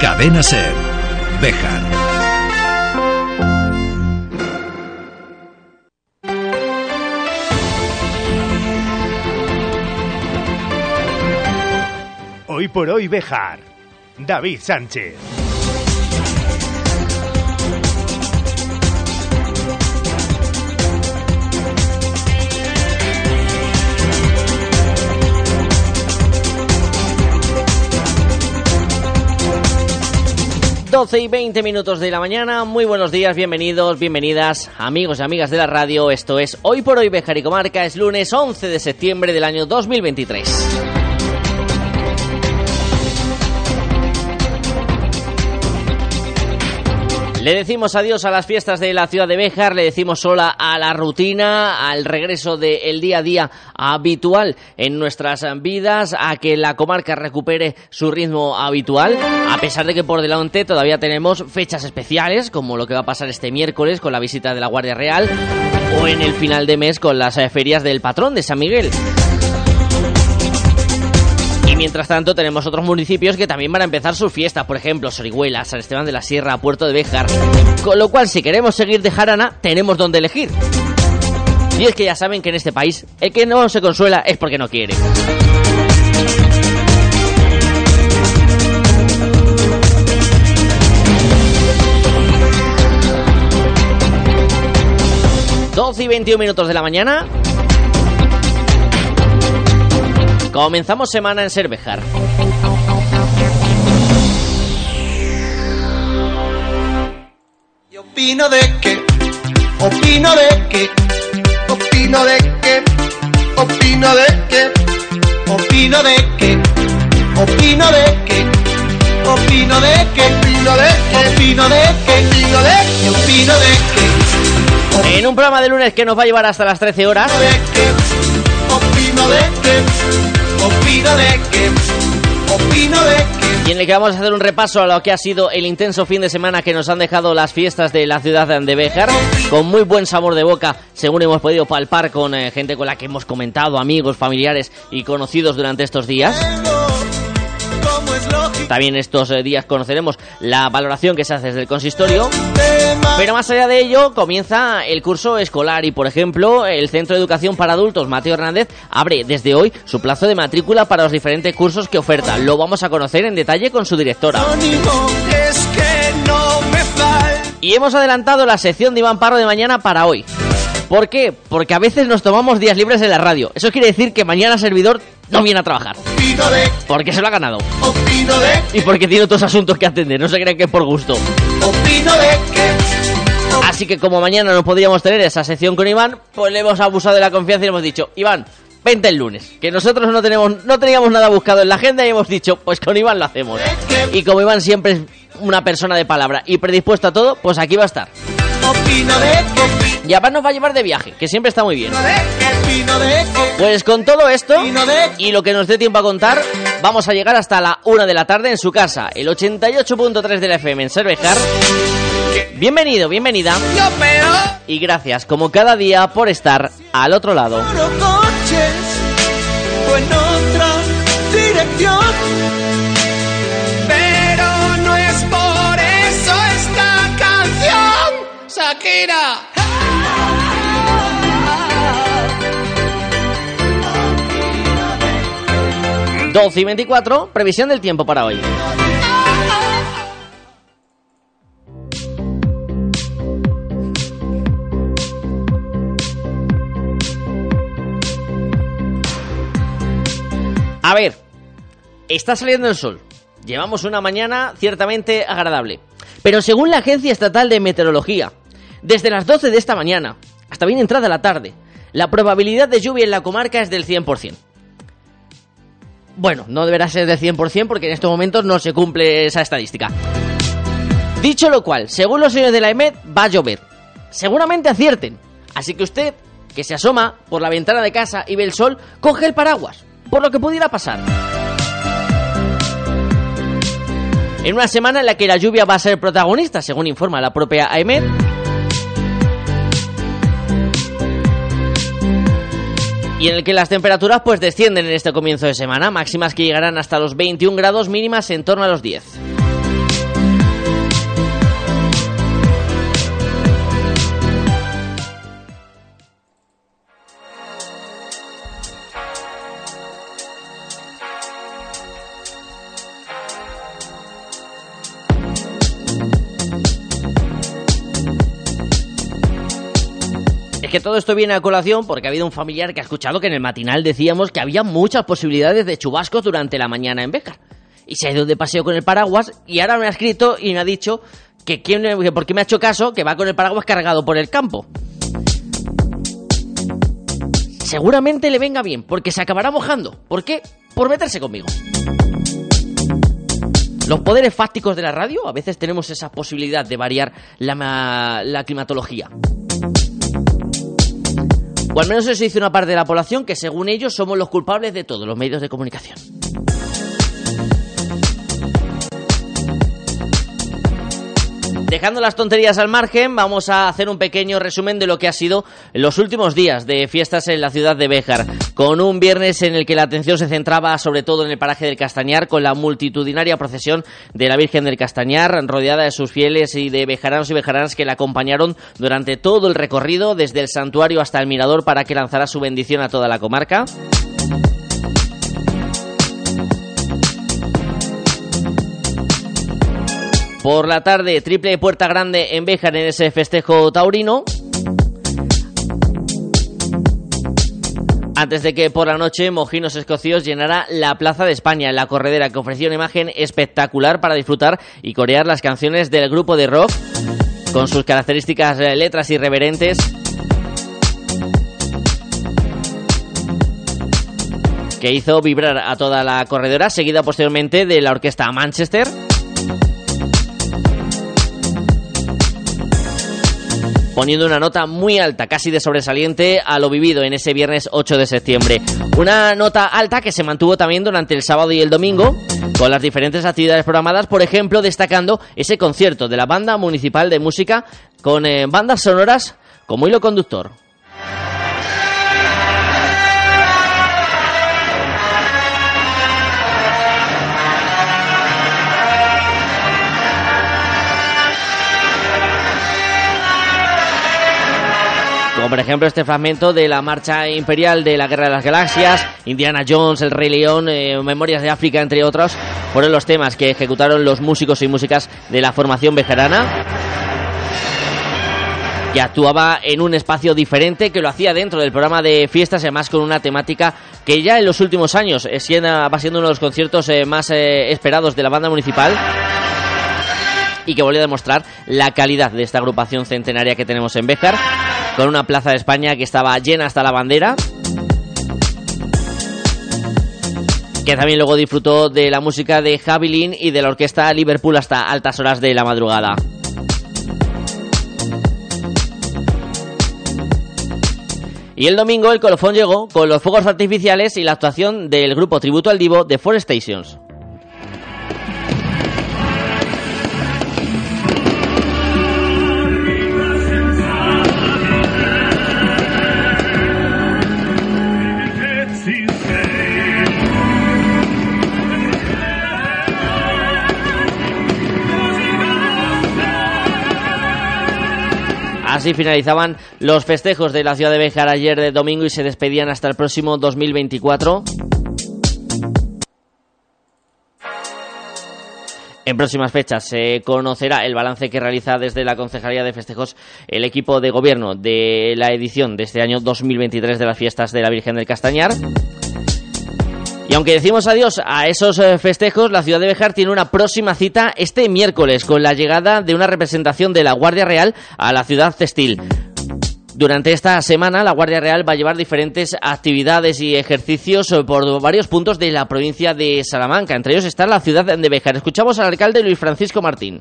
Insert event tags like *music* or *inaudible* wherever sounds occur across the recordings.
Cadena Ser. Bejar. Hoy por hoy Bejar. David Sánchez. 12 y 20 minutos de la mañana, muy buenos días, bienvenidos, bienvenidas, amigos y amigas de la radio, esto es Hoy por Hoy Bejar y Comarca, es lunes 11 de septiembre del año 2023. Le decimos adiós a las fiestas de la ciudad de Béjar, le decimos hola a la rutina, al regreso del día a día habitual en nuestras vidas, a que la comarca recupere su ritmo habitual, a pesar de que por delante todavía tenemos fechas especiales, como lo que va a pasar este miércoles con la visita de la Guardia Real, o en el final de mes con las ferias del patrón de San Miguel mientras tanto tenemos otros municipios que también van a empezar sus fiestas, por ejemplo, Sorihuela, San Esteban de la Sierra, Puerto de Béjar. Con lo cual, si queremos seguir de jarana, tenemos donde elegir. Y es que ya saben que en este país, el que no se consuela es porque no quiere. ...12 y 21 minutos de la mañana... Comenzamos semana en Cervejar. Y opino de que, opino de que, opino de que, opino de que, opino de que, opino de que, opino de que, opino de que, opino de que, opino de que, opino de que. En un programa de lunes que nos va a llevar hasta las 13 horas. Opino de que, opino de que, opino de que. Y en el que vamos a hacer un repaso a lo que ha sido el intenso fin de semana que nos han dejado las fiestas de la ciudad de Béjar, con muy buen sabor de boca, según hemos podido palpar con eh, gente con la que hemos comentado, amigos, familiares y conocidos durante estos días. También estos eh, días conoceremos la valoración que se hace desde el consistorio. Pero más allá de ello, comienza el curso escolar y, por ejemplo, el Centro de Educación para Adultos Mateo Hernández abre desde hoy su plazo de matrícula para los diferentes cursos que oferta. Lo vamos a conocer en detalle con su directora. Y hemos adelantado la sección de Iván Parro de mañana para hoy. ¿Por qué? Porque a veces nos tomamos días libres en la radio. Eso quiere decir que mañana servidor no viene a trabajar. Porque se lo ha ganado. Y porque tiene otros asuntos que atender. No se creen que es por gusto. Así que como mañana no podríamos tener esa sección con Iván, pues le hemos abusado de la confianza y le hemos dicho, Iván, vente el lunes. Que nosotros no tenemos, no teníamos nada buscado en la agenda y hemos dicho, pues con Iván lo hacemos. Y como Iván siempre es una persona de palabra y predispuesto a todo, pues aquí va a estar. Y además nos va a llevar de viaje, que siempre está muy bien. Pues con todo esto y lo que nos dé tiempo a contar, vamos a llegar hasta la una de la tarde en su casa, el 88.3 de la FM en Cervejar. Bienvenido, bienvenida. Y gracias, como cada día, por estar al otro lado. Shakira. 12 y 24, previsión del tiempo para hoy. A ver, está saliendo el sol. Llevamos una mañana ciertamente agradable. Pero según la Agencia Estatal de Meteorología, desde las 12 de esta mañana hasta bien entrada la tarde, la probabilidad de lluvia en la comarca es del 100%. Bueno, no deberá ser del 100% porque en estos momentos no se cumple esa estadística. Dicho lo cual, según los señores de la EMED, va a llover. Seguramente acierten. Así que usted, que se asoma por la ventana de casa y ve el sol, coge el paraguas, por lo que pudiera pasar. En una semana en la que la lluvia va a ser protagonista, según informa la propia AEMED, y en el que las temperaturas pues descienden en este comienzo de semana, máximas que llegarán hasta los 21 grados mínimas en torno a los 10. Que todo esto viene a colación porque ha habido un familiar que ha escuchado que en el matinal decíamos que había muchas posibilidades de chubascos durante la mañana en Béjar. Y se ha ido de paseo con el paraguas y ahora me ha escrito y me ha dicho que, quién, por qué me ha hecho caso, que va con el paraguas cargado por el campo. Seguramente le venga bien, porque se acabará mojando. ¿Por qué? Por meterse conmigo. Los poderes fácticos de la radio, a veces tenemos esa posibilidad de variar la, la climatología. O al menos eso dice una parte de la población que según ellos somos los culpables de todos los medios de comunicación. Dejando las tonterías al margen, vamos a hacer un pequeño resumen de lo que ha sido los últimos días de fiestas en la ciudad de Béjar, con un viernes en el que la atención se centraba sobre todo en el paraje del Castañar, con la multitudinaria procesión de la Virgen del Castañar, rodeada de sus fieles y de bejaranos y bejaranas que la acompañaron durante todo el recorrido, desde el santuario hasta el mirador, para que lanzara su bendición a toda la comarca. Por la tarde, triple puerta grande en Béjar en ese festejo taurino. Antes de que por la noche Mojinos Escocios llenara la Plaza de España en la corredera que ofreció una imagen espectacular para disfrutar y corear las canciones del grupo de rock con sus características eh, letras irreverentes. que hizo vibrar a toda la corredera, seguida posteriormente de la orquesta Manchester. Poniendo una nota muy alta, casi de sobresaliente a lo vivido en ese viernes 8 de septiembre. Una nota alta que se mantuvo también durante el sábado y el domingo, con las diferentes actividades programadas, por ejemplo, destacando ese concierto de la Banda Municipal de Música con eh, bandas sonoras como hilo conductor. Por ejemplo este fragmento de la marcha imperial de la Guerra de las Galaxias, Indiana Jones, El Rey León, eh, Memorias de África, entre otros, fueron los temas que ejecutaron los músicos y músicas de la formación vejerana. Que actuaba en un espacio diferente, que lo hacía dentro del programa de fiestas, además con una temática que ya en los últimos años va siendo uno de los conciertos eh, más eh, esperados de la banda municipal y que volvió a demostrar la calidad de esta agrupación centenaria que tenemos en Béjar con una plaza de España que estaba llena hasta la bandera. Que también luego disfrutó de la música de Javi y de la orquesta Liverpool hasta altas horas de la madrugada. Y el domingo el colofón llegó con los fuegos artificiales y la actuación del grupo Tributo al Divo de Four Stations. Así finalizaban los festejos de la ciudad de Béjar ayer de domingo y se despedían hasta el próximo 2024. En próximas fechas se conocerá el balance que realiza desde la Concejalía de Festejos el equipo de gobierno de la edición de este año 2023 de las fiestas de la Virgen del Castañar. Y aunque decimos adiós a esos eh, festejos, la ciudad de Bejar tiene una próxima cita este miércoles con la llegada de una representación de la Guardia Real a la ciudad textil. Durante esta semana, la Guardia Real va a llevar diferentes actividades y ejercicios eh, por varios puntos de la provincia de Salamanca. Entre ellos está la ciudad de Bejar. Escuchamos al alcalde Luis Francisco Martín.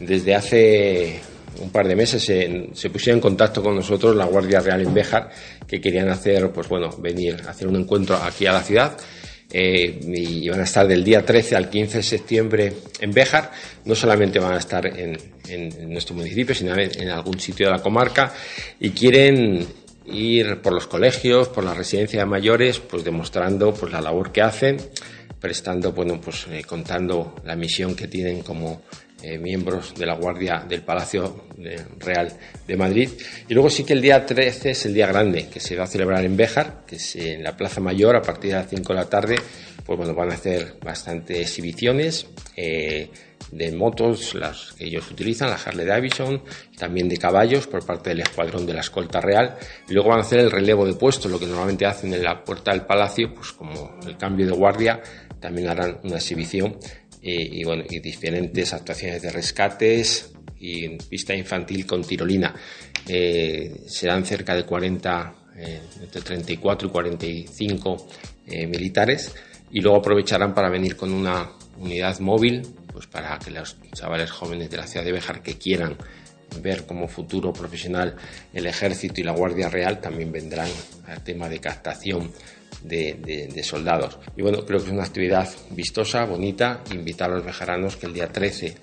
Desde hace un par de meses se, se, pusieron en contacto con nosotros la Guardia Real en Béjar, que querían hacer, pues bueno, venir a hacer un encuentro aquí a la ciudad. Eh, y van a estar del día 13 al 15 de septiembre en Béjar. No solamente van a estar en, nuestro municipio, sino en, algún sitio de la comarca y quieren ir por los colegios, por la residencia de mayores, pues demostrando pues la labor que hacen, prestando, bueno, pues eh, contando la misión que tienen como eh, miembros de la Guardia del Palacio Real de Madrid. Y luego sí que el día 13 es el día grande, que se va a celebrar en Béjar, que es en la Plaza Mayor a partir de las 5 de la tarde, pues bueno, van a hacer bastante exhibiciones eh, de motos, las que ellos utilizan, la Harley Davidson, también de caballos por parte del escuadrón de la escolta real. Y luego van a hacer el relevo de puesto, lo que normalmente hacen en la puerta del palacio, pues como el cambio de guardia, también harán una exhibición eh, y, bueno, y diferentes actuaciones de rescates y pista infantil con tirolina. Eh, serán cerca de 40, eh, entre 34 y 45 militares y luego aprovecharán para venir con una unidad móvil pues para que los chavales jóvenes de la ciudad de Bejar que quieran ver como futuro profesional el ejército y la Guardia Real también vendrán al tema de captación de, soldados. Y bueno, creo que es una actividad vistosa, bonita. Invitar a los bejaranos que el día 13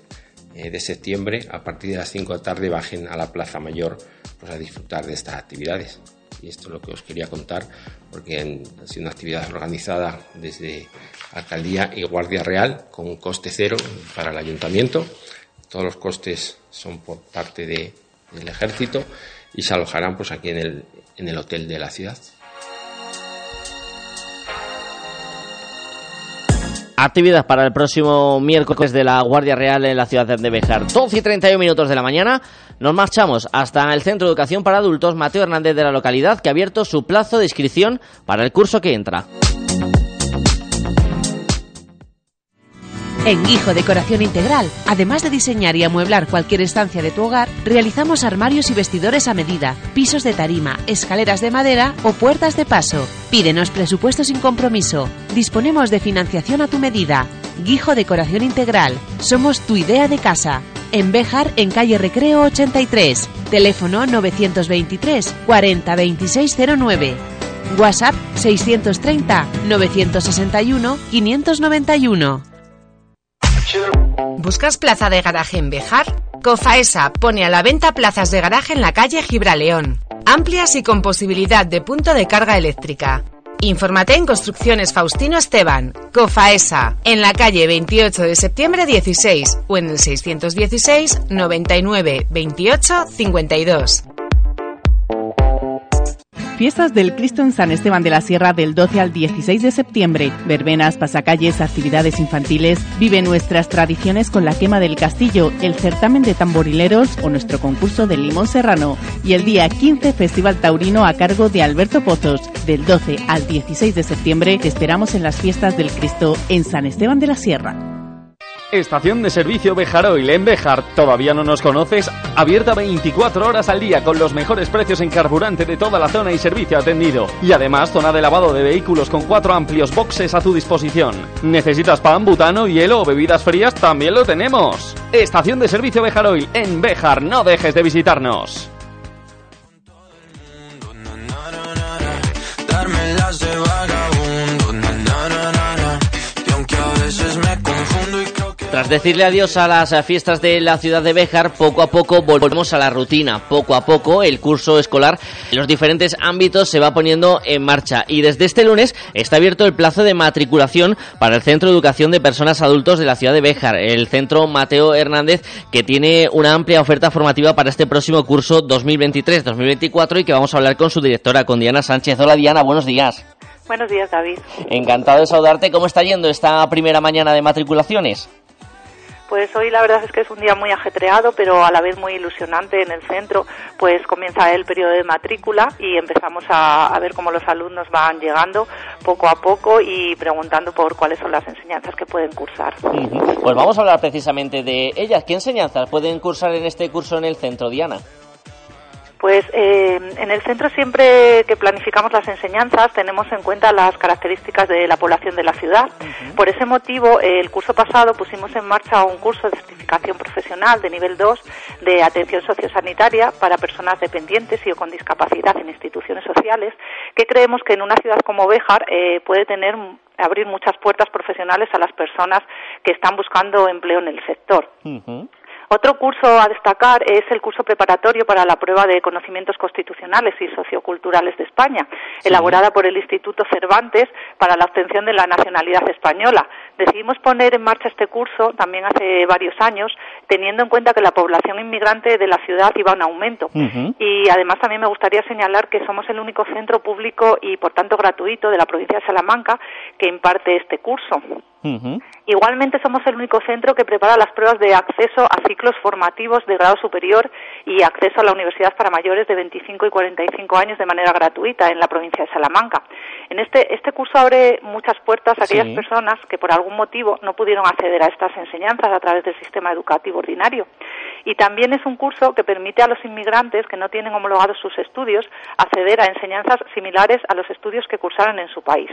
eh, de septiembre, a partir de las 5 de la tarde, bajen a la Plaza Mayor pues, a disfrutar de estas actividades. Y esto es lo que os quería contar, porque ha sido una actividad organizada desde Alcaldía y Guardia Real, con un coste cero para el ayuntamiento. Todos los costes son por parte de, del ejército y se alojarán pues aquí en el, en el hotel de la ciudad. Actividad para el próximo miércoles de la Guardia Real en la ciudad de Bejar. 12 y 31 minutos de la mañana. Nos marchamos hasta el Centro de Educación para Adultos Mateo Hernández de la localidad que ha abierto su plazo de inscripción para el curso que entra. En Guijo Decoración Integral, además de diseñar y amueblar cualquier estancia de tu hogar, realizamos armarios y vestidores a medida, pisos de tarima, escaleras de madera o puertas de paso. Pídenos presupuesto sin compromiso. Disponemos de financiación a tu medida. Guijo Decoración Integral. Somos tu idea de casa. En Béjar, en calle Recreo 83. Teléfono 923 40 2609. WhatsApp 630 961 591. ¿Buscas plaza de garaje en Bejar? Cofaesa pone a la venta plazas de garaje en la calle Gibraleón, amplias y con posibilidad de punto de carga eléctrica. Infórmate en Construcciones Faustino Esteban, Cofaesa, en la calle 28 de septiembre 16 o en el 616 99 28 52. Fiestas del Cristo en San Esteban de la Sierra del 12 al 16 de septiembre. Verbenas, pasacalles, actividades infantiles. Vive nuestras tradiciones con la quema del castillo, el certamen de tamborileros o nuestro concurso de limón serrano. Y el día 15 Festival Taurino a cargo de Alberto Pozos. Del 12 al 16 de septiembre te esperamos en las fiestas del Cristo en San Esteban de la Sierra. Estación de servicio Bejaroil en Bejar. ¿Todavía no nos conoces? Abierta 24 horas al día con los mejores precios en carburante de toda la zona y servicio atendido. Y además zona de lavado de vehículos con cuatro amplios boxes a tu disposición. ¿Necesitas pan, butano, hielo o bebidas frías? También lo tenemos. Estación de servicio Bejaroil en Bejar. No dejes de visitarnos. Tras decirle adiós a las fiestas de la ciudad de Béjar, poco a poco volvemos a la rutina. Poco a poco el curso escolar en los diferentes ámbitos se va poniendo en marcha y desde este lunes está abierto el plazo de matriculación para el Centro de Educación de Personas Adultos de la ciudad de Béjar, el Centro Mateo Hernández, que tiene una amplia oferta formativa para este próximo curso 2023-2024 y que vamos a hablar con su directora, con Diana Sánchez. Hola Diana, buenos días. Buenos días, David. Encantado de saludarte. ¿Cómo está yendo esta primera mañana de matriculaciones? Pues hoy la verdad es que es un día muy ajetreado, pero a la vez muy ilusionante en el centro. Pues comienza el periodo de matrícula y empezamos a, ver cómo los alumnos van llegando poco a poco y preguntando por cuáles son las enseñanzas que pueden cursar. Pues vamos a hablar precisamente de ellas. ¿Qué enseñanzas pueden cursar en este curso en el centro, Diana? Pues eh, en el centro siempre que planificamos las enseñanzas tenemos en cuenta las características de la población de la ciudad. Por ese motivo, el curso pasado pusimos en marcha un curso de certificación profesional de nivel 2 de atención sociosanitaria para personas dependientes y o con discapacidad en instituciones sociales, que creemos que en una ciudad como Béjar eh, puede tener abrir muchas puertas profesionales a las personas que están buscando empleo en el sector. Otro curso a destacar es el curso preparatorio para la prueba de conocimientos constitucionales y socioculturales de España, elaborada por el Instituto Cervantes para la obtención de la nacionalidad española. Decidimos poner en marcha este curso también hace varios años, teniendo en cuenta que la población inmigrante de la ciudad iba en aumento. Y además también me gustaría señalar que somos el único centro público y por tanto gratuito de la provincia de Salamanca que imparte este curso. Igualmente somos el único centro que prepara las pruebas de acceso a ciclos formativos de grado superior y acceso a la universidad para mayores de 25 y 45 años de manera gratuita en la provincia de Salamanca. En este, este curso abre muchas puertas a aquellas personas que por algún motivo no pudieron acceder a estas enseñanzas a través del sistema educativo ordinario. Y también es un curso que permite a los inmigrantes que no tienen homologados sus estudios acceder a enseñanzas similares a los estudios que cursaron en su país.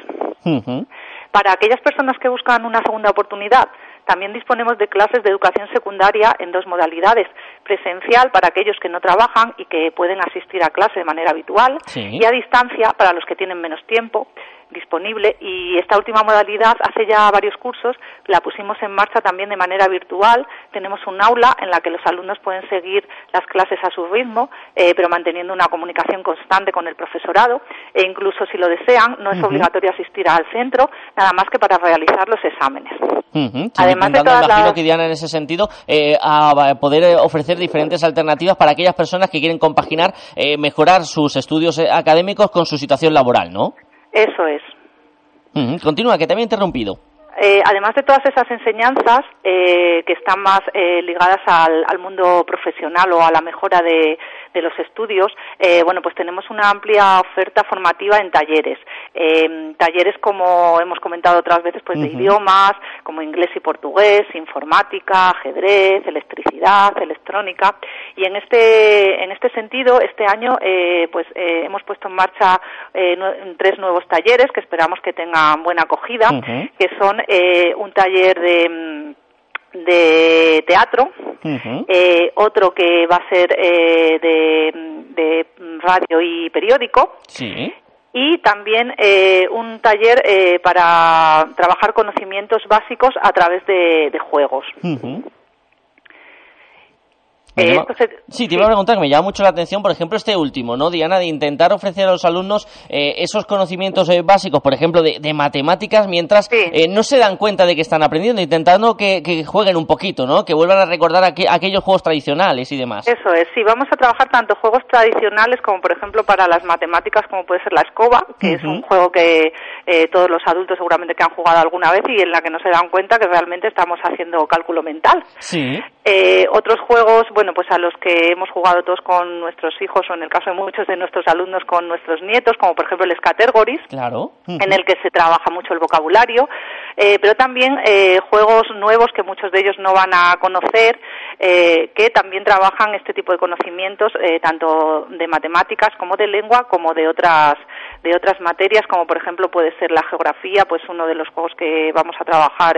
Para aquellas personas que buscan una segunda oportunidad, también disponemos de clases de educación secundaria en dos modalidades, presencial para aquellos que no trabajan y que pueden asistir a clase de manera habitual y a distancia para los que tienen menos tiempo disponible y esta última modalidad hace ya varios cursos la pusimos en marcha también de manera virtual tenemos un aula en la que los alumnos pueden seguir las clases a su ritmo eh, pero manteniendo una comunicación constante con el profesorado e incluso si lo desean no es obligatorio asistir al centro nada más que para realizar los exámenes además de todas imagino que Diana en ese sentido eh, a poder eh, ofrecer diferentes alternativas para aquellas personas que quieren compaginar mejorar sus estudios académicos con su situación laboral ¿no? Eso es. Continúa, que te había interrumpido. Eh, además de todas esas enseñanzas eh, que están más eh, ligadas al, al, mundo profesional o a la mejora de, de los estudios, eh, bueno, pues tenemos una amplia oferta formativa en talleres. Eh, talleres como hemos comentado otras veces, pues de idiomas, como inglés y portugués, informática, ajedrez, electricidad, electrónica. Y en este, en este sentido, este año, eh, pues hemos puesto en marcha tres nuevos talleres que esperamos que tengan buena acogida, que son un taller de mm, de teatro, eh, otro que va a ser eh, de, radio y periódico. Y también eh, un taller para trabajar conocimientos básicos a través de, juegos. Eh, sí, te iba a preguntar que me llama mucho la atención, por ejemplo, este último, ¿no, Diana? De intentar ofrecer a los alumnos eh, esos conocimientos eh, básicos, por ejemplo, de, matemáticas, mientras no se dan cuenta de que están aprendiendo, intentando que, jueguen un poquito, ¿no? Que vuelvan a recordar aquellos juegos tradicionales y demás. Eso es, sí, vamos a trabajar tanto juegos tradicionales como, por ejemplo, para las matemáticas, como puede ser la escoba, que es un juego que todos los adultos seguramente que han jugado alguna vez y en la que no se dan cuenta que realmente estamos haciendo cálculo mental. Sí. otros juegos, bueno, bueno, pues a los que hemos jugado todos con nuestros hijos o en el caso de muchos de nuestros alumnos con nuestros nietos, como por ejemplo el Scatergories, claro. en el que se trabaja mucho el vocabulario, eh, pero también eh, juegos nuevos que muchos de ellos no van a conocer, eh, que también trabajan este tipo de conocimientos, tanto de matemáticas como de lengua, como de otras de otras materias, como por ejemplo puede ser la geografía, pues uno de los juegos que vamos a trabajar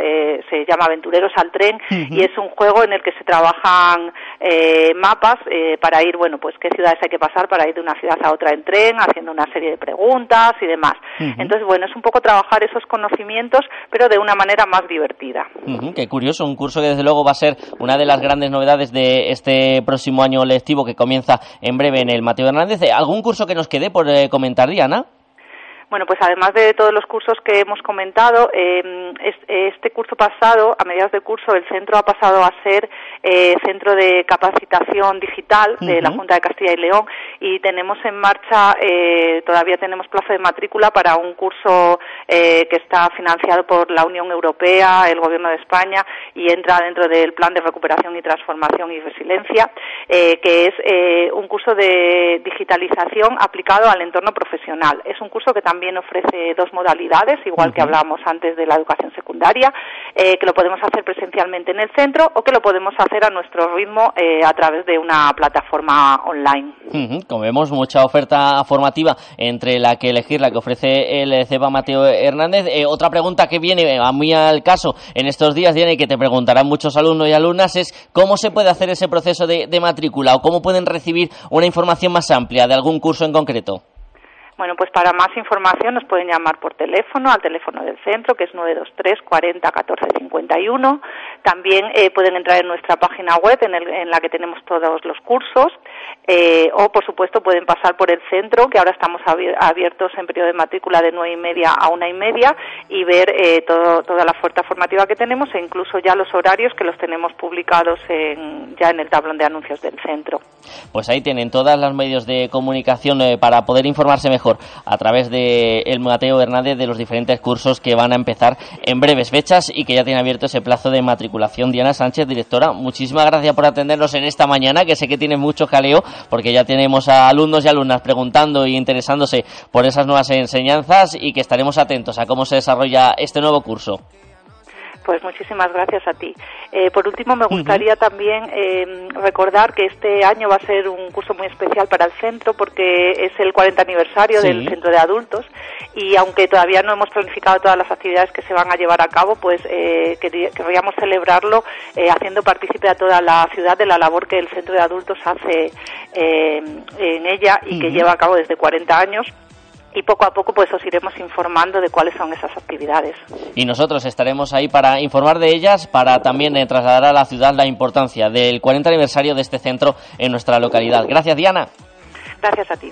se llama Aventureros al Tren y es un juego en el que se trabajan eh, mapas eh, para ir, bueno, pues qué ciudades hay que pasar para ir de una ciudad a otra en tren, haciendo una serie de preguntas y demás. Entonces, bueno, es un poco trabajar esos conocimientos, pero de una manera más divertida. qué curioso, un curso que desde luego va a ser una de las grandes novedades de este próximo año lectivo que comienza en breve en el Mateo Hernández. ¿Algún curso que nos quede por eh, comentar, Diana? Bueno, pues además de todos los cursos que hemos comentado, eh, este curso pasado, a mediados de curso, el centro ha pasado a ser eh, centro de capacitación digital de la Junta de Castilla y León y tenemos en marcha, eh, todavía tenemos plazo de matrícula para un curso que está financiado por la Unión Europea, el Gobierno de España y entra dentro del Plan de Recuperación y Transformación y Resiliencia, que es un curso de digitalización aplicado al entorno profesional. Es un curso que también también ofrece dos modalidades, igual que hablábamos antes de la educación secundaria, eh, que lo podemos hacer presencialmente en el centro o que lo podemos hacer a nuestro ritmo eh, a través de una plataforma online. Como vemos, mucha oferta formativa entre la que elegir, la que ofrece el CEPA Mateo Hernández. Eh, otra pregunta que viene a muy al caso en estos días, Diana, y que te preguntarán muchos alumnos y alumnas, es cómo se puede hacer ese proceso de matrícula o cómo pueden recibir una información más amplia de algún curso en concreto. Bueno, pues para más información nos pueden llamar por teléfono al teléfono del centro, que es 923 40 14 51. También eh, pueden entrar en nuestra página web en, en, la que tenemos todos los cursos. Eh, o, por supuesto, pueden pasar por el centro, que ahora estamos abiertos en periodo de matrícula de nueve y media a una y media, y ver eh, todo, toda la oferta formativa que tenemos e incluso ya los horarios que los tenemos publicados en, ya en el tablón de anuncios del centro. Pues ahí tienen todos los medios de comunicación para poder informarse mejor a través de el Mateo Hernández de los diferentes cursos que van a empezar en breves fechas y que ya tiene abierto ese plazo de matriculación. Diana Sánchez, directora, muchísimas gracias por atendernos en esta mañana, que sé que tiene mucho jaleo, porque ya tenemos a alumnos y alumnas preguntando y interesándose por esas nuevas enseñanzas y que estaremos atentos a cómo se desarrolla este nuevo curso. Pues muchísimas gracias a ti. Eh, por último, me gustaría también eh, recordar que este año va a ser un curso muy especial para el centro porque es el 40 aniversario del centro de adultos y aunque todavía no hemos planificado todas las actividades que se van a llevar a cabo, pues eh, querríamos celebrarlo haciendo partícipe a toda la ciudad de la labor que el centro de adultos hace en ella y que lleva a cabo desde 40 años y poco a poco pues os iremos informando de cuáles son esas actividades. Y nosotros estaremos ahí para informar de ellas, para también eh, trasladar a la ciudad la importancia del 40 aniversario de este centro en nuestra localidad. Gracias, Diana. Gracias a ti.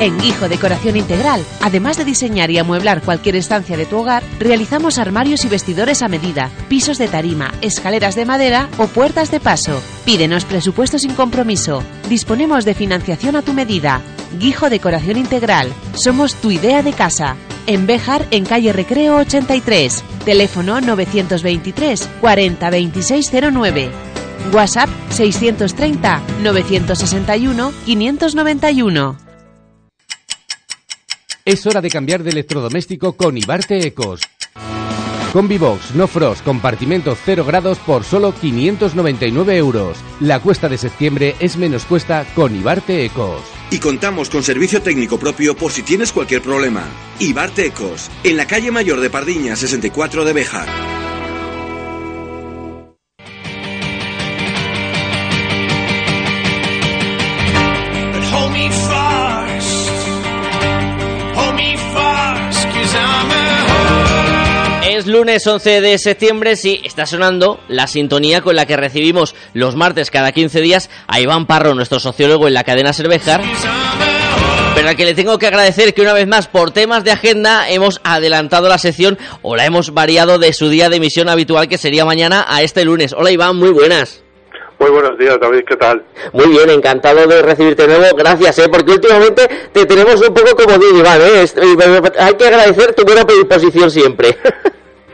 En Guijo Decoración Integral, además de diseñar y amueblar cualquier estancia de tu hogar, realizamos armarios y vestidores a medida, pisos de tarima, escaleras de madera o puertas de paso. Pídenos presupuesto sin compromiso. Disponemos de financiación a tu medida. Guijo Decoración Integral. Somos tu idea de casa. En Béjar, en calle Recreo 83. Teléfono 923 40 2609. WhatsApp 630 961 591. Es hora de cambiar de electrodoméstico con Ibarte Ecos. Combibox No Frost compartimento 0 grados por solo 599 euros. La cuesta de septiembre es menos cuesta con Ibarte Ecos. Y contamos con servicio técnico propio por si tienes cualquier problema. Ibarte Ecos, en la calle mayor de Pardiña 64 de Bejar. Lunes 11 de septiembre, sí, está sonando la sintonía con la que recibimos los martes cada 15 días a Iván Parro, nuestro sociólogo en la cadena Cervejar. Pero al que le tengo que agradecer que una vez más, por temas de agenda, hemos adelantado la sección o la hemos variado de su día de emisión habitual, que sería mañana, a este lunes. Hola Iván, muy buenas. Muy buenos días, David, ¿qué tal? Muy bien, encantado de recibirte de nuevo, gracias, ¿eh? porque últimamente te tenemos un poco como digo, Iván, ¿eh? hay que agradecer tu buena predisposición siempre. *laughs*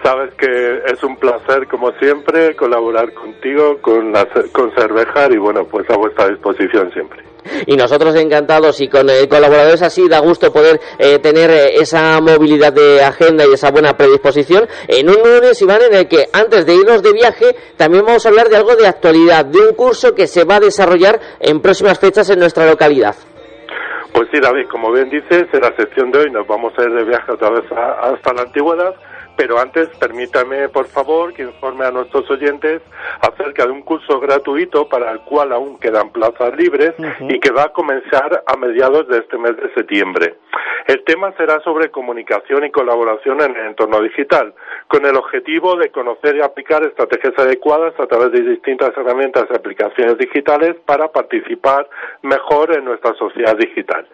Sabes que es un placer, como siempre, colaborar contigo, con, la, con Cervejar y bueno, pues a vuestra disposición siempre. Y nosotros encantados y con eh, colaboradores así da gusto poder eh, tener eh, esa movilidad de agenda y esa buena predisposición en un lunes, Iván, en el que antes de irnos de viaje también vamos a hablar de algo de actualidad, de un curso que se va a desarrollar en próximas fechas en nuestra localidad. Pues sí, David, como bien dices, en la sección de hoy nos vamos a ir de viaje otra vez hasta la antigüedad pero antes, permítame, por favor, que informe a nuestros oyentes acerca de un curso gratuito para el cual aún quedan plazas libres y que va a comenzar a mediados de este mes de septiembre. El tema será sobre comunicación y colaboración en el entorno digital, con el objetivo de conocer y aplicar estrategias adecuadas a través de distintas herramientas y aplicaciones digitales para participar mejor en nuestra sociedad digital.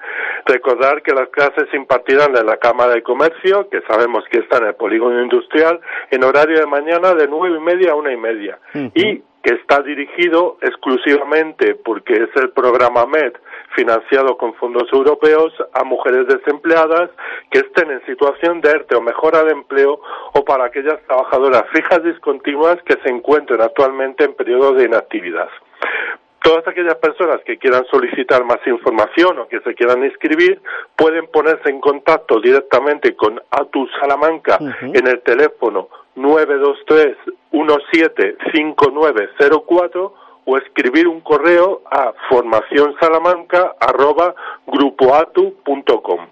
Recordar que las clases se impartirán en la Cámara de Comercio, que sabemos que está en el polígono industrial en horario de mañana de nueve y media a una y media. Y que está dirigido exclusivamente porque es el programa MED financiado con fondos europeos a mujeres desempleadas que estén en situación de ERTE o mejora de empleo o para aquellas trabajadoras fijas discontinuas que se encuentren actualmente en periodo de inactividad todas aquellas personas que quieran solicitar más información o que se quieran inscribir pueden ponerse en contacto directamente con Atu Salamanca en el teléfono 923 175904 o escribir un correo a formacionsalamanca@grupoatu.com.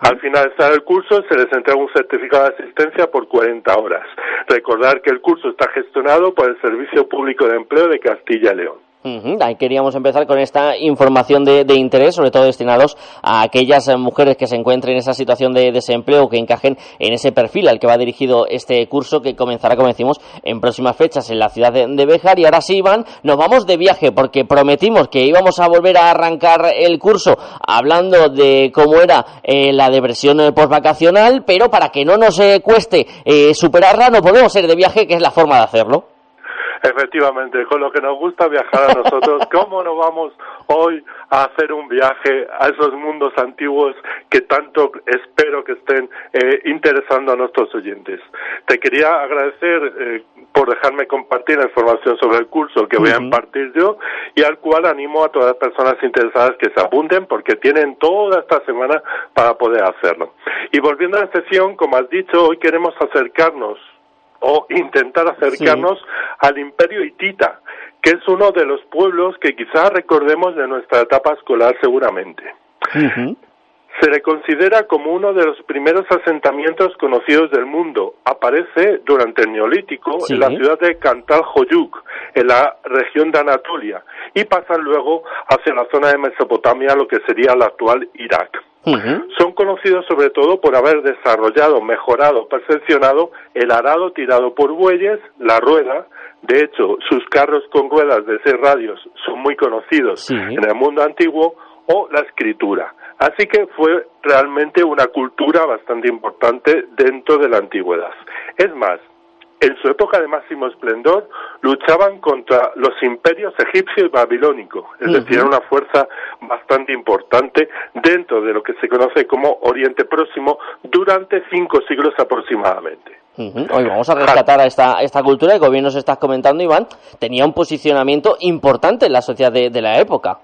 Al finalizar el curso se les entrega un certificado de asistencia por 40 horas. Recordar que el curso está gestionado por el Servicio Público de Empleo de Castilla y León. Ahí queríamos empezar con esta información de, interés, sobre todo destinados a aquellas eh, mujeres que se encuentren en esa situación de desempleo, que encajen en ese perfil al que va dirigido este curso, que comenzará, como decimos, en próximas fechas en la ciudad de, de Béjar. Y ahora sí, Iván, nos vamos de viaje, porque prometimos que íbamos a volver a arrancar el curso hablando de cómo era eh, la depresión eh, postvacacional, pero para que no nos cueste superarla, no podemos ir de viaje, que es la forma de hacerlo. Efectivamente, con lo que nos gusta viajar a nosotros, *laughs* ¿cómo no vamos hoy a hacer un viaje a esos mundos antiguos que tanto espero que estén eh, interesando a nuestros oyentes? Te quería agradecer eh, por dejarme compartir la información sobre el curso que voy a impartir yo y al cual animo a todas las personas interesadas que se apunten porque tienen toda esta semana para poder hacerlo. Y volviendo a la sesión, como has dicho, hoy queremos acercarnos o intentar acercarnos al imperio hitita, que es uno de los pueblos que quizás recordemos de nuestra etapa escolar seguramente. Se le considera como uno de los primeros asentamientos conocidos del mundo. Aparece durante el Neolítico en la ciudad de Kantal Joyuk, en la región de Anatolia, y pasan luego hacia la zona de Mesopotamia, lo que sería la actual Irak. Son conocidos sobre todo por haber desarrollado, mejorado, perfeccionado el arado tirado por bueyes, la rueda. De hecho, sus carros con ruedas de seis radios son muy conocidos en el mundo antiguo, o la escritura. Así que fue realmente una cultura bastante importante dentro de la antigüedad. Es más, en su época de máximo esplendor, luchaban contra los imperios egipcio y babilónico, es decir, era una fuerza bastante importante dentro de lo que se conoce como Oriente Próximo durante cinco siglos aproximadamente. Hoy vamos a rescatar a esta, esta cultura que, como bien nos estás comentando, Iván, tenía un posicionamiento importante en la sociedad de la época.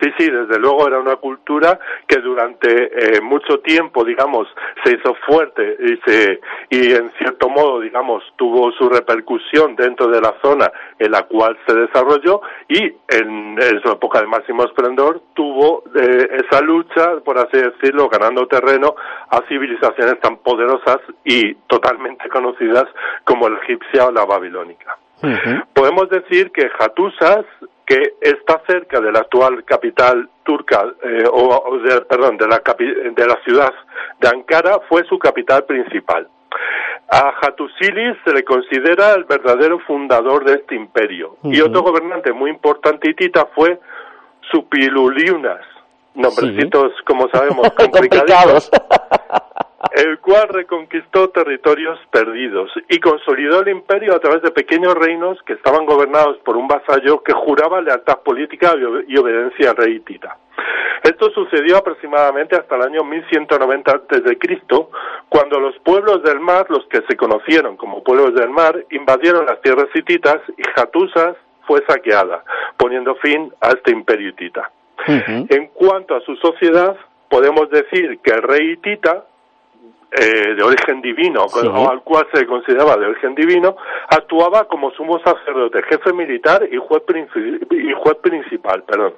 Sí, sí, desde luego era una cultura que durante eh, mucho tiempo, digamos, se hizo fuerte y, se, y en cierto modo, digamos, tuvo su repercusión dentro de la zona en la cual se desarrolló y en, su época de máximo esplendor tuvo eh, esa lucha, por así decirlo, ganando terreno a civilizaciones tan poderosas y totalmente conocidas como la egipcia o la babilónica. Podemos decir que Hattusas que está cerca de la actual capital turca, eh, o, perdón, de la, de la ciudad de Ankara, fue su capital principal. A Hattusilis se le considera el verdadero fundador de este imperio. Y otro gobernante muy importante hitita fue Supiluliunas, nombrecitos, como sabemos, *laughs* complicados. El cual reconquistó territorios perdidos y consolidó el imperio a través de pequeños reinos que estaban gobernados por un vasallo que juraba lealtad política y obediencia al rey Tita. Esto sucedió aproximadamente hasta el año 1190 a.C., cuando los pueblos del mar, los que se conocieron como pueblos del mar, invadieron las tierras hititas y Hattusas fue saqueada, poniendo fin a este imperio hitita. En cuanto a su sociedad, podemos decir que el rey hitita eh, de origen divino, o al cual se consideraba de origen divino, actuaba como sumo sacerdote, jefe militar y juez, y juez principal. Perdón.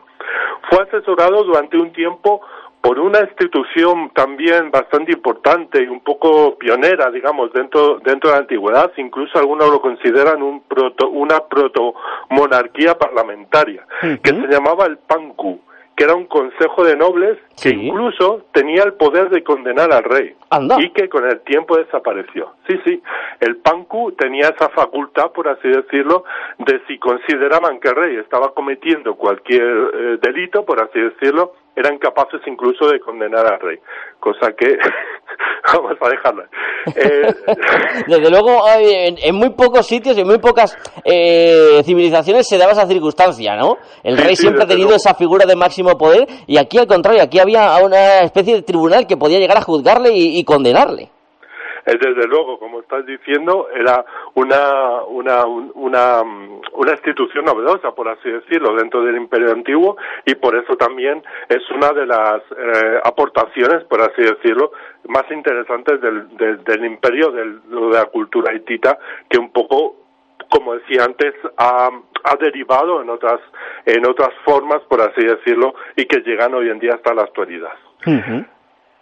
Fue asesorado durante un tiempo por una institución también bastante importante y un poco pionera, digamos, dentro, dentro de la antigüedad, incluso algunos lo consideran un proto, una proto-monarquía parlamentaria, que se llamaba el Panku que era un consejo de nobles que incluso tenía el poder de condenar al rey y que con el tiempo desapareció. Sí, sí, el Panku tenía esa facultad, por así decirlo, de si consideraban que el rey estaba cometiendo cualquier eh, delito, por así decirlo, eran capaces incluso de condenar al rey, cosa que *laughs* vamos a dejarla. *laughs* Eh, *laughs* Desde luego, en, muy pocos sitios y en muy pocas eh, civilizaciones se daba esa circunstancia, ¿no? El rey siempre ha tenido esa figura de máximo poder y aquí al contrario, aquí había una especie de tribunal que podía llegar a juzgarle y condenarle desde luego, como estás diciendo, era una, una, una, una institución novedosa, por así decirlo, dentro del Imperio Antiguo y por eso también es una de las eh, aportaciones, por así decirlo, más interesantes del, del, Imperio, del, de la cultura hitita, que un poco como decía antes, ha, ha, derivado en otras, en otras formas, por así decirlo, y que llegan hoy en día hasta la actualidad.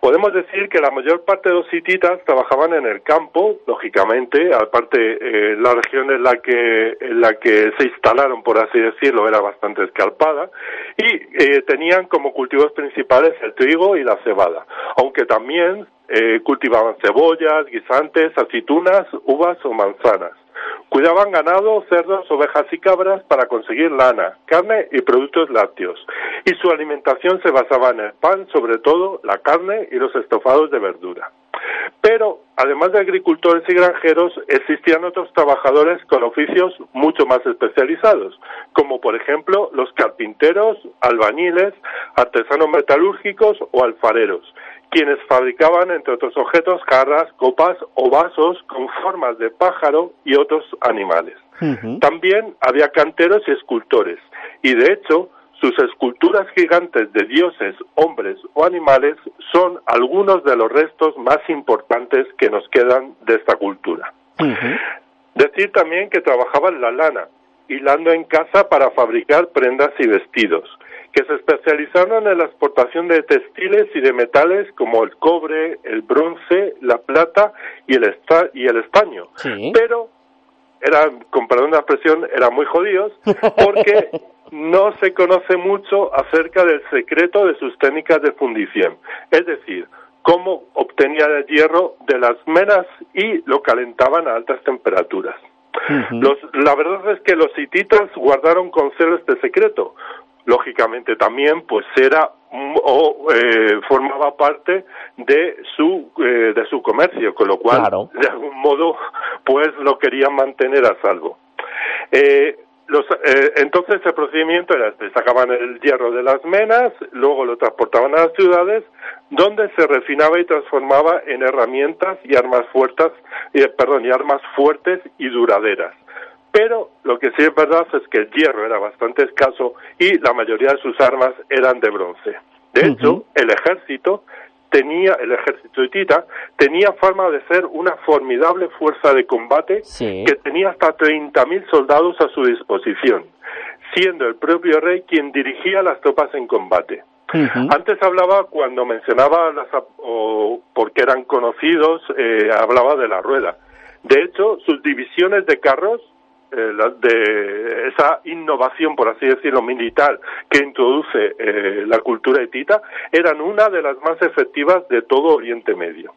Podemos decir que la mayor parte de los hititas trabajaban en el campo, lógicamente, aparte eh, la región en la que en la que se instalaron, por así decirlo, era bastante escarpada y eh, tenían como cultivos principales el trigo y la cebada, aunque también eh, cultivaban cebollas, guisantes, aceitunas, uvas o manzanas. Cuidaban ganado, cerdos, ovejas y cabras para conseguir lana, carne y productos lácteos. Y su alimentación se basaba en el pan, sobre todo la carne y los estofados de verdura. Pero, además de agricultores y granjeros, existían otros trabajadores con oficios mucho más especializados, como por ejemplo los carpinteros, albañiles, artesanos metalúrgicos o alfareros, quienes fabricaban, entre otros objetos, jarras, copas o vasos con formas de pájaro y otros animales. También había canteros y escultores, y de hecho, sus esculturas gigantes de dioses, hombres o animales son algunos de los restos más importantes que nos quedan de esta cultura. Decir también que trabajaban la lana, hilando en casa para fabricar prendas y vestidos que se especializaron en la exportación de textiles y de metales como el cobre, el bronce, la plata y el, y el estaño. Pero eran, con perdón de la expresión, eran muy jodidos porque *laughs* no se conoce mucho acerca del secreto de sus técnicas de fundición. Es decir, cómo obtenían el hierro de las menas y lo calentaban a altas temperaturas. La verdad es que los hititas guardaron con celo este secreto, lógicamente también pues era o eh, formaba parte de su eh, de su comercio con lo cual de algún modo pues lo querían mantener a salvo. Eh, los, eh, entonces el procedimiento era este, sacaban el hierro de las menas, luego lo transportaban a las ciudades, donde se refinaba y transformaba en herramientas y armas fuertes, eh, perdón, y armas fuertes y duraderas pero lo que sí es verdad es que el hierro era bastante escaso y la mayoría de sus armas eran de bronce. De hecho, el ejército tenía, el ejército hitita, tenía fama de ser una formidable fuerza de combate que tenía hasta 30.000 soldados a su disposición, siendo el propio rey quien dirigía las tropas en combate. Antes hablaba, cuando mencionaba las, o porque eran conocidos, eh, hablaba de la rueda. De hecho, sus divisiones de carros de esa innovación, por así decirlo, militar que introduce eh, la cultura hitita, eran una de las más efectivas de todo Oriente Medio.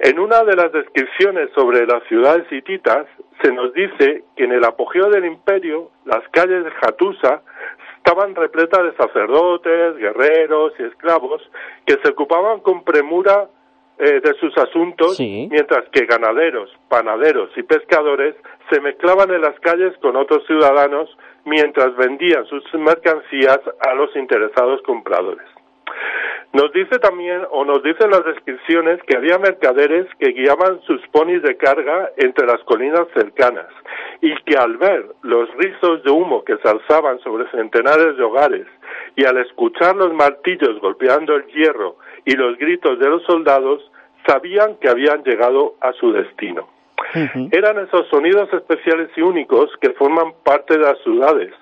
En una de las descripciones sobre las ciudades hititas se nos dice que en el apogeo del imperio las calles de Hattusa estaban repletas de sacerdotes, guerreros y esclavos que se ocupaban con premura eh, de sus asuntos, mientras que ganaderos, panaderos y pescadores se mezclaban en las calles con otros ciudadanos mientras vendían sus mercancías a los interesados compradores. Nos dice también, o nos dicen las descripciones, que había mercaderes que guiaban sus ponis de carga entre las colinas cercanas y que al ver los rizos de humo que se alzaban sobre centenares de hogares y al escuchar los martillos golpeando el hierro y los gritos de los soldados, sabían que habían llegado a su destino. Eran esos sonidos especiales y únicos que forman parte de las ciudades,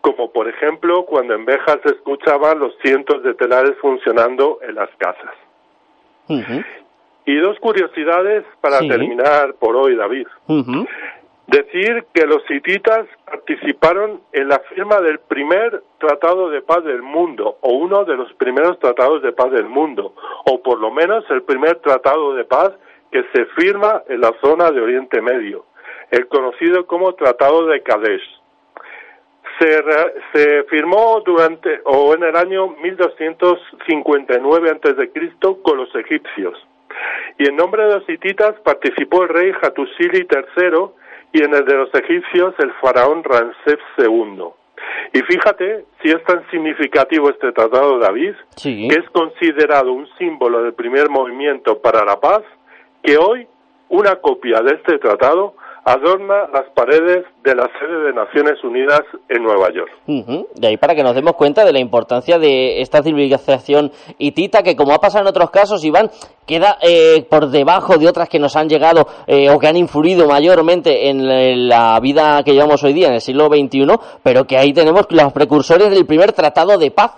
como por ejemplo cuando en Beja se escuchaban los cientos de telares funcionando en las casas. Y dos curiosidades para terminar por hoy, David. Decir que los hititas participaron en la firma del primer tratado de paz del mundo, o uno de los primeros tratados de paz del mundo, o por lo menos el primer tratado de paz que se firma en la zona de Oriente Medio, el conocido como Tratado de Kadesh. Se, se firmó durante o en el año 1259 a.C. con los egipcios. Y en nombre de los hititas participó el rey Hatusili III y en el de los egipcios el faraón Ramsés II. Y fíjate si es tan significativo este tratado, David, que es considerado un símbolo del primer movimiento para la paz que hoy una copia de este tratado adorna las paredes de la sede de Naciones Unidas en Nueva York. De ahí para que nos demos cuenta de la importancia de esta civilización hitita, que como ha pasado en otros casos, Iván, queda eh, por debajo de otras que nos han llegado eh, o que han influido mayormente en la vida que llevamos hoy día, en el siglo XXI, pero que ahí tenemos los precursores del primer tratado de paz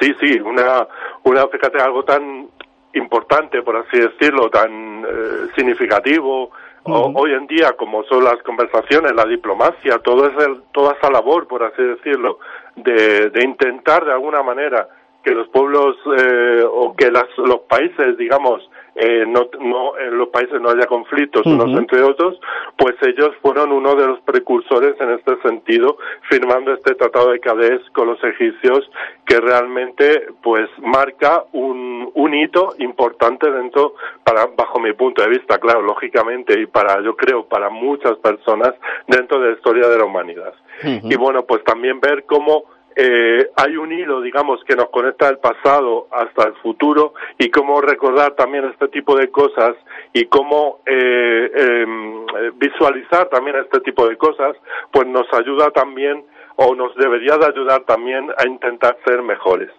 Sí, sí, una, una, fíjate, algo tan importante, por así decirlo, tan eh, significativo, hoy en día, como son las conversaciones, la diplomacia, todo es toda esa labor, por así decirlo, de, de intentar de alguna manera que los pueblos eh, o que las, los países, digamos, eh, no, no, en los países no haya conflictos unos entre otros, pues ellos fueron uno de los precursores en este sentido, firmando este tratado de Cadés con los egipcios, que realmente pues marca un, un hito importante dentro, para, bajo mi punto de vista, claro, lógicamente, y para, yo creo, para muchas personas dentro de la historia de la humanidad. Y bueno, pues también ver cómo eh, hay un hilo, digamos, que nos conecta del pasado hasta el futuro y cómo recordar también este tipo de cosas y cómo eh, em, visualizar también este tipo de cosas, pues nos ayuda también o nos debería de ayudar también a intentar ser mejores.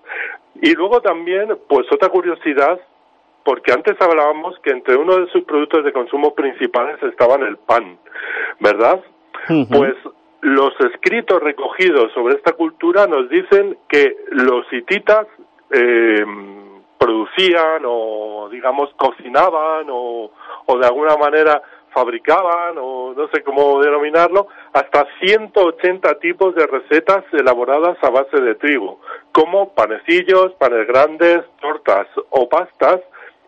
Y luego también, pues otra curiosidad, porque antes hablábamos que entre uno de sus productos de consumo principales estaban el pan, ¿verdad? Pues los escritos recogidos sobre esta cultura nos dicen que los hititas eh, producían o, digamos, cocinaban o, o de alguna manera fabricaban o no sé cómo denominarlo, hasta 180 tipos de recetas elaboradas a base de trigo, como panecillos, panes grandes, tortas o pastas,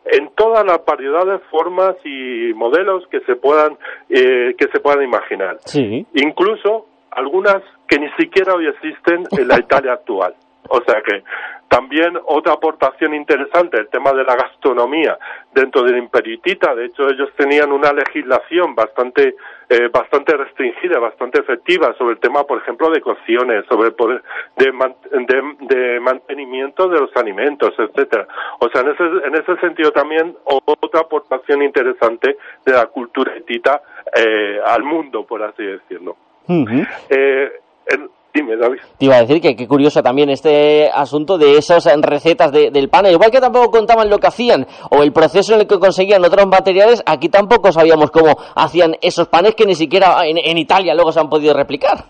en todas las variedades, formas y modelos que se puedan eh, que se puedan imaginar. Sí. Incluso algunas que ni siquiera hoy existen en la *laughs* Italia actual. O sea que también otra aportación interesante, el tema de la gastronomía dentro del Imperitita. De hecho, ellos tenían una legislación bastante eh, bastante restringida, bastante efectiva sobre el tema, por ejemplo, de cocciones, sobre el poder de, de, mantenimiento de los alimentos, etcétera. O sea, en ese, en ese sentido también otra aportación interesante de la cultura hitita eh, al mundo, por así decirlo. eh, Dime, David. Te iba a decir que qué curioso también este asunto de esas recetas del pan. Igual que tampoco contaban lo que hacían o el proceso en el que conseguían otros materiales, aquí tampoco sabíamos cómo hacían esos panes que ni siquiera en Italia luego se han podido replicar.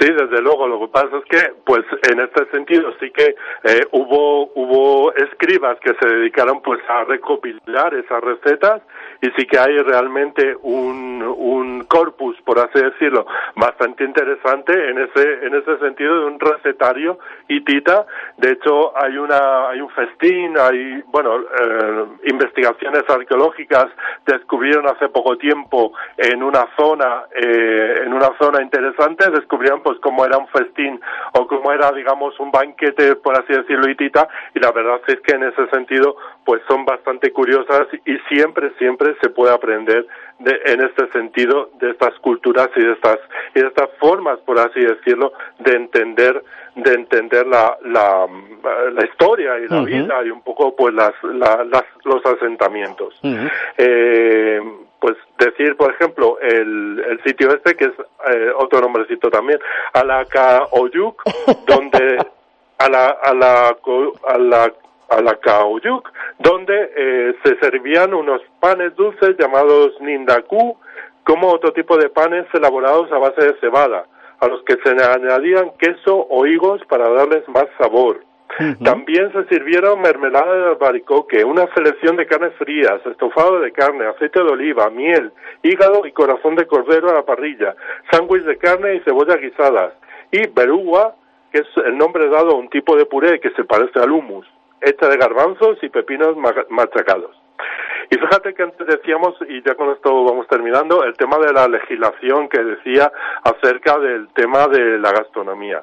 Sí, desde luego. Lo que pasa es que, pues, en este sentido sí que eh, hubo hubo escribas que se dedicaron, pues, a recopilar esas recetas y sí que hay realmente un, un corpus, por así decirlo, bastante interesante en ese en ese sentido de un recetario hitita. De hecho, hay una hay un festín, hay bueno eh, investigaciones arqueológicas descubrieron hace poco tiempo en una zona eh, en una zona interesante descubrieron pues como era un festín o como era digamos un banquete por así decirlo hitita y la verdad es que en ese sentido pues son bastante curiosas y siempre siempre se puede aprender de, en este sentido de estas culturas y de estas y de estas formas por así decirlo de entender de entender la, la, la historia y la vida y un poco pues las, las los asentamientos. Eh, pues decir, por ejemplo, el, el sitio este, que es eh, otro nombrecito también, Alacaoyuc, *laughs* donde a la, a la, a la, a la donde eh, se servían unos panes dulces llamados nindaku, como otro tipo de panes elaborados a base de cebada, a los que se añadían queso o higos para darles más sabor. También se sirvieron mermelada de albaricoque, una selección de carnes frías, estofado de carne, aceite de oliva, miel, hígado y corazón de cordero a la parrilla, sándwich de carne y cebollas guisadas, y berúa, que es el nombre dado a un tipo de puré que se parece al humus, hecha de garbanzos y pepinos machacados. Y fíjate que antes decíamos, y ya con esto vamos terminando, el tema de la legislación que decía acerca del tema de la gastronomía.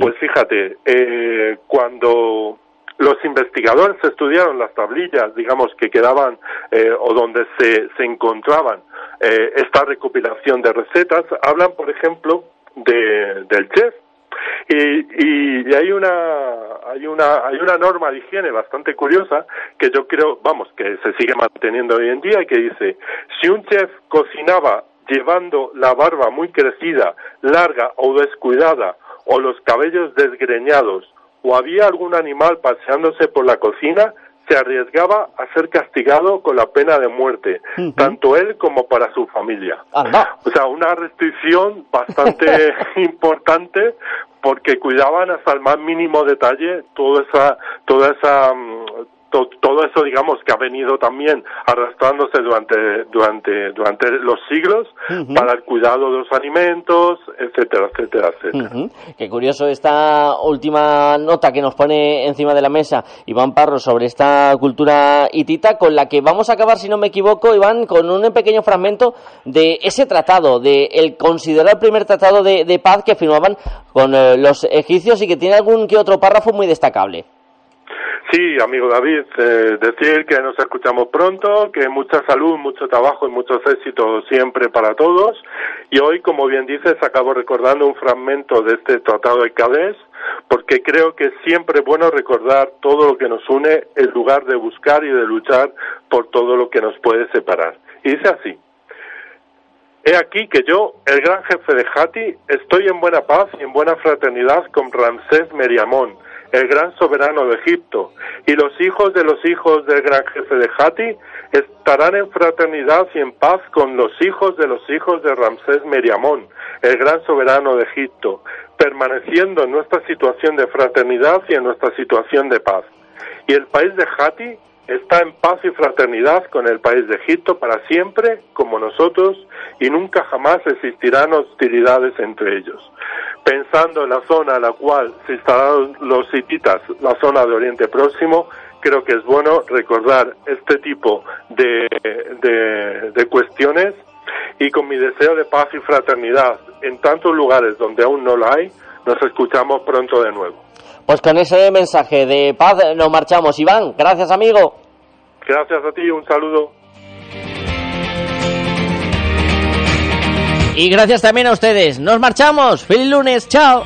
Pues fíjate, eh, cuando los investigadores estudiaron las tablillas, digamos, que quedaban eh, o donde se, se encontraban eh, esta recopilación de recetas, hablan, por ejemplo, de, del chef. Y, y hay una hay una hay una norma de higiene bastante curiosa que yo creo vamos que se sigue manteniendo hoy en día y que dice si un chef cocinaba llevando la barba muy crecida larga o descuidada o los cabellos desgreñados o había algún animal paseándose por la cocina, se arriesgaba a ser castigado con la pena de muerte, tanto él como para su familia. O sea, una restricción bastante *laughs* importante porque cuidaban hasta el más mínimo detalle toda esa, toda esa, todo eso, digamos, que ha venido también arrastrándose durante, durante, durante los siglos para el cuidado de los alimentos, etcétera, etcétera, etcétera. Qué curioso esta última nota que nos pone encima de la mesa Iván Parro sobre esta cultura hitita, con la que vamos a acabar, si no me equivoco, Iván, con un pequeño fragmento de ese tratado, de el considerar el primer tratado de, paz que firmaban con eh, los egipcios y que tiene algún que otro párrafo muy destacable. Sí, amigo David, eh, decir que nos escuchamos pronto, que mucha salud, mucho trabajo y muchos éxitos siempre para todos. Y hoy, como bien dices, acabo recordando un fragmento de este Tratado de Cádiz, porque creo que siempre es bueno recordar todo lo que nos une en lugar de buscar y de luchar por todo lo que nos puede separar. Y dice así. He aquí que yo, el gran jefe de Hati, estoy en buena paz y en buena fraternidad con Ramsés Meriamón, el gran soberano de Egipto, y los hijos de los hijos del gran jefe de Hati estarán en fraternidad y en paz con los hijos de los hijos de Ramsés Meriamón, el gran soberano de Egipto, permaneciendo en nuestra situación de fraternidad y en nuestra situación de paz. Y el país de Hati está en paz y fraternidad con el país de Egipto para siempre, como nosotros, y nunca jamás existirán hostilidades entre ellos pensando en la zona en la cual se instalaron los hititas, la zona de Oriente Próximo, creo que es bueno recordar este tipo de, de, cuestiones y con mi deseo de paz y fraternidad en tantos lugares donde aún no lo hay, nos escuchamos pronto de nuevo. Pues con ese mensaje de paz nos marchamos. Iván, gracias amigo. Gracias a ti, un saludo. Y gracias también a ustedes. Nos marchamos. Feliz lunes. Chao.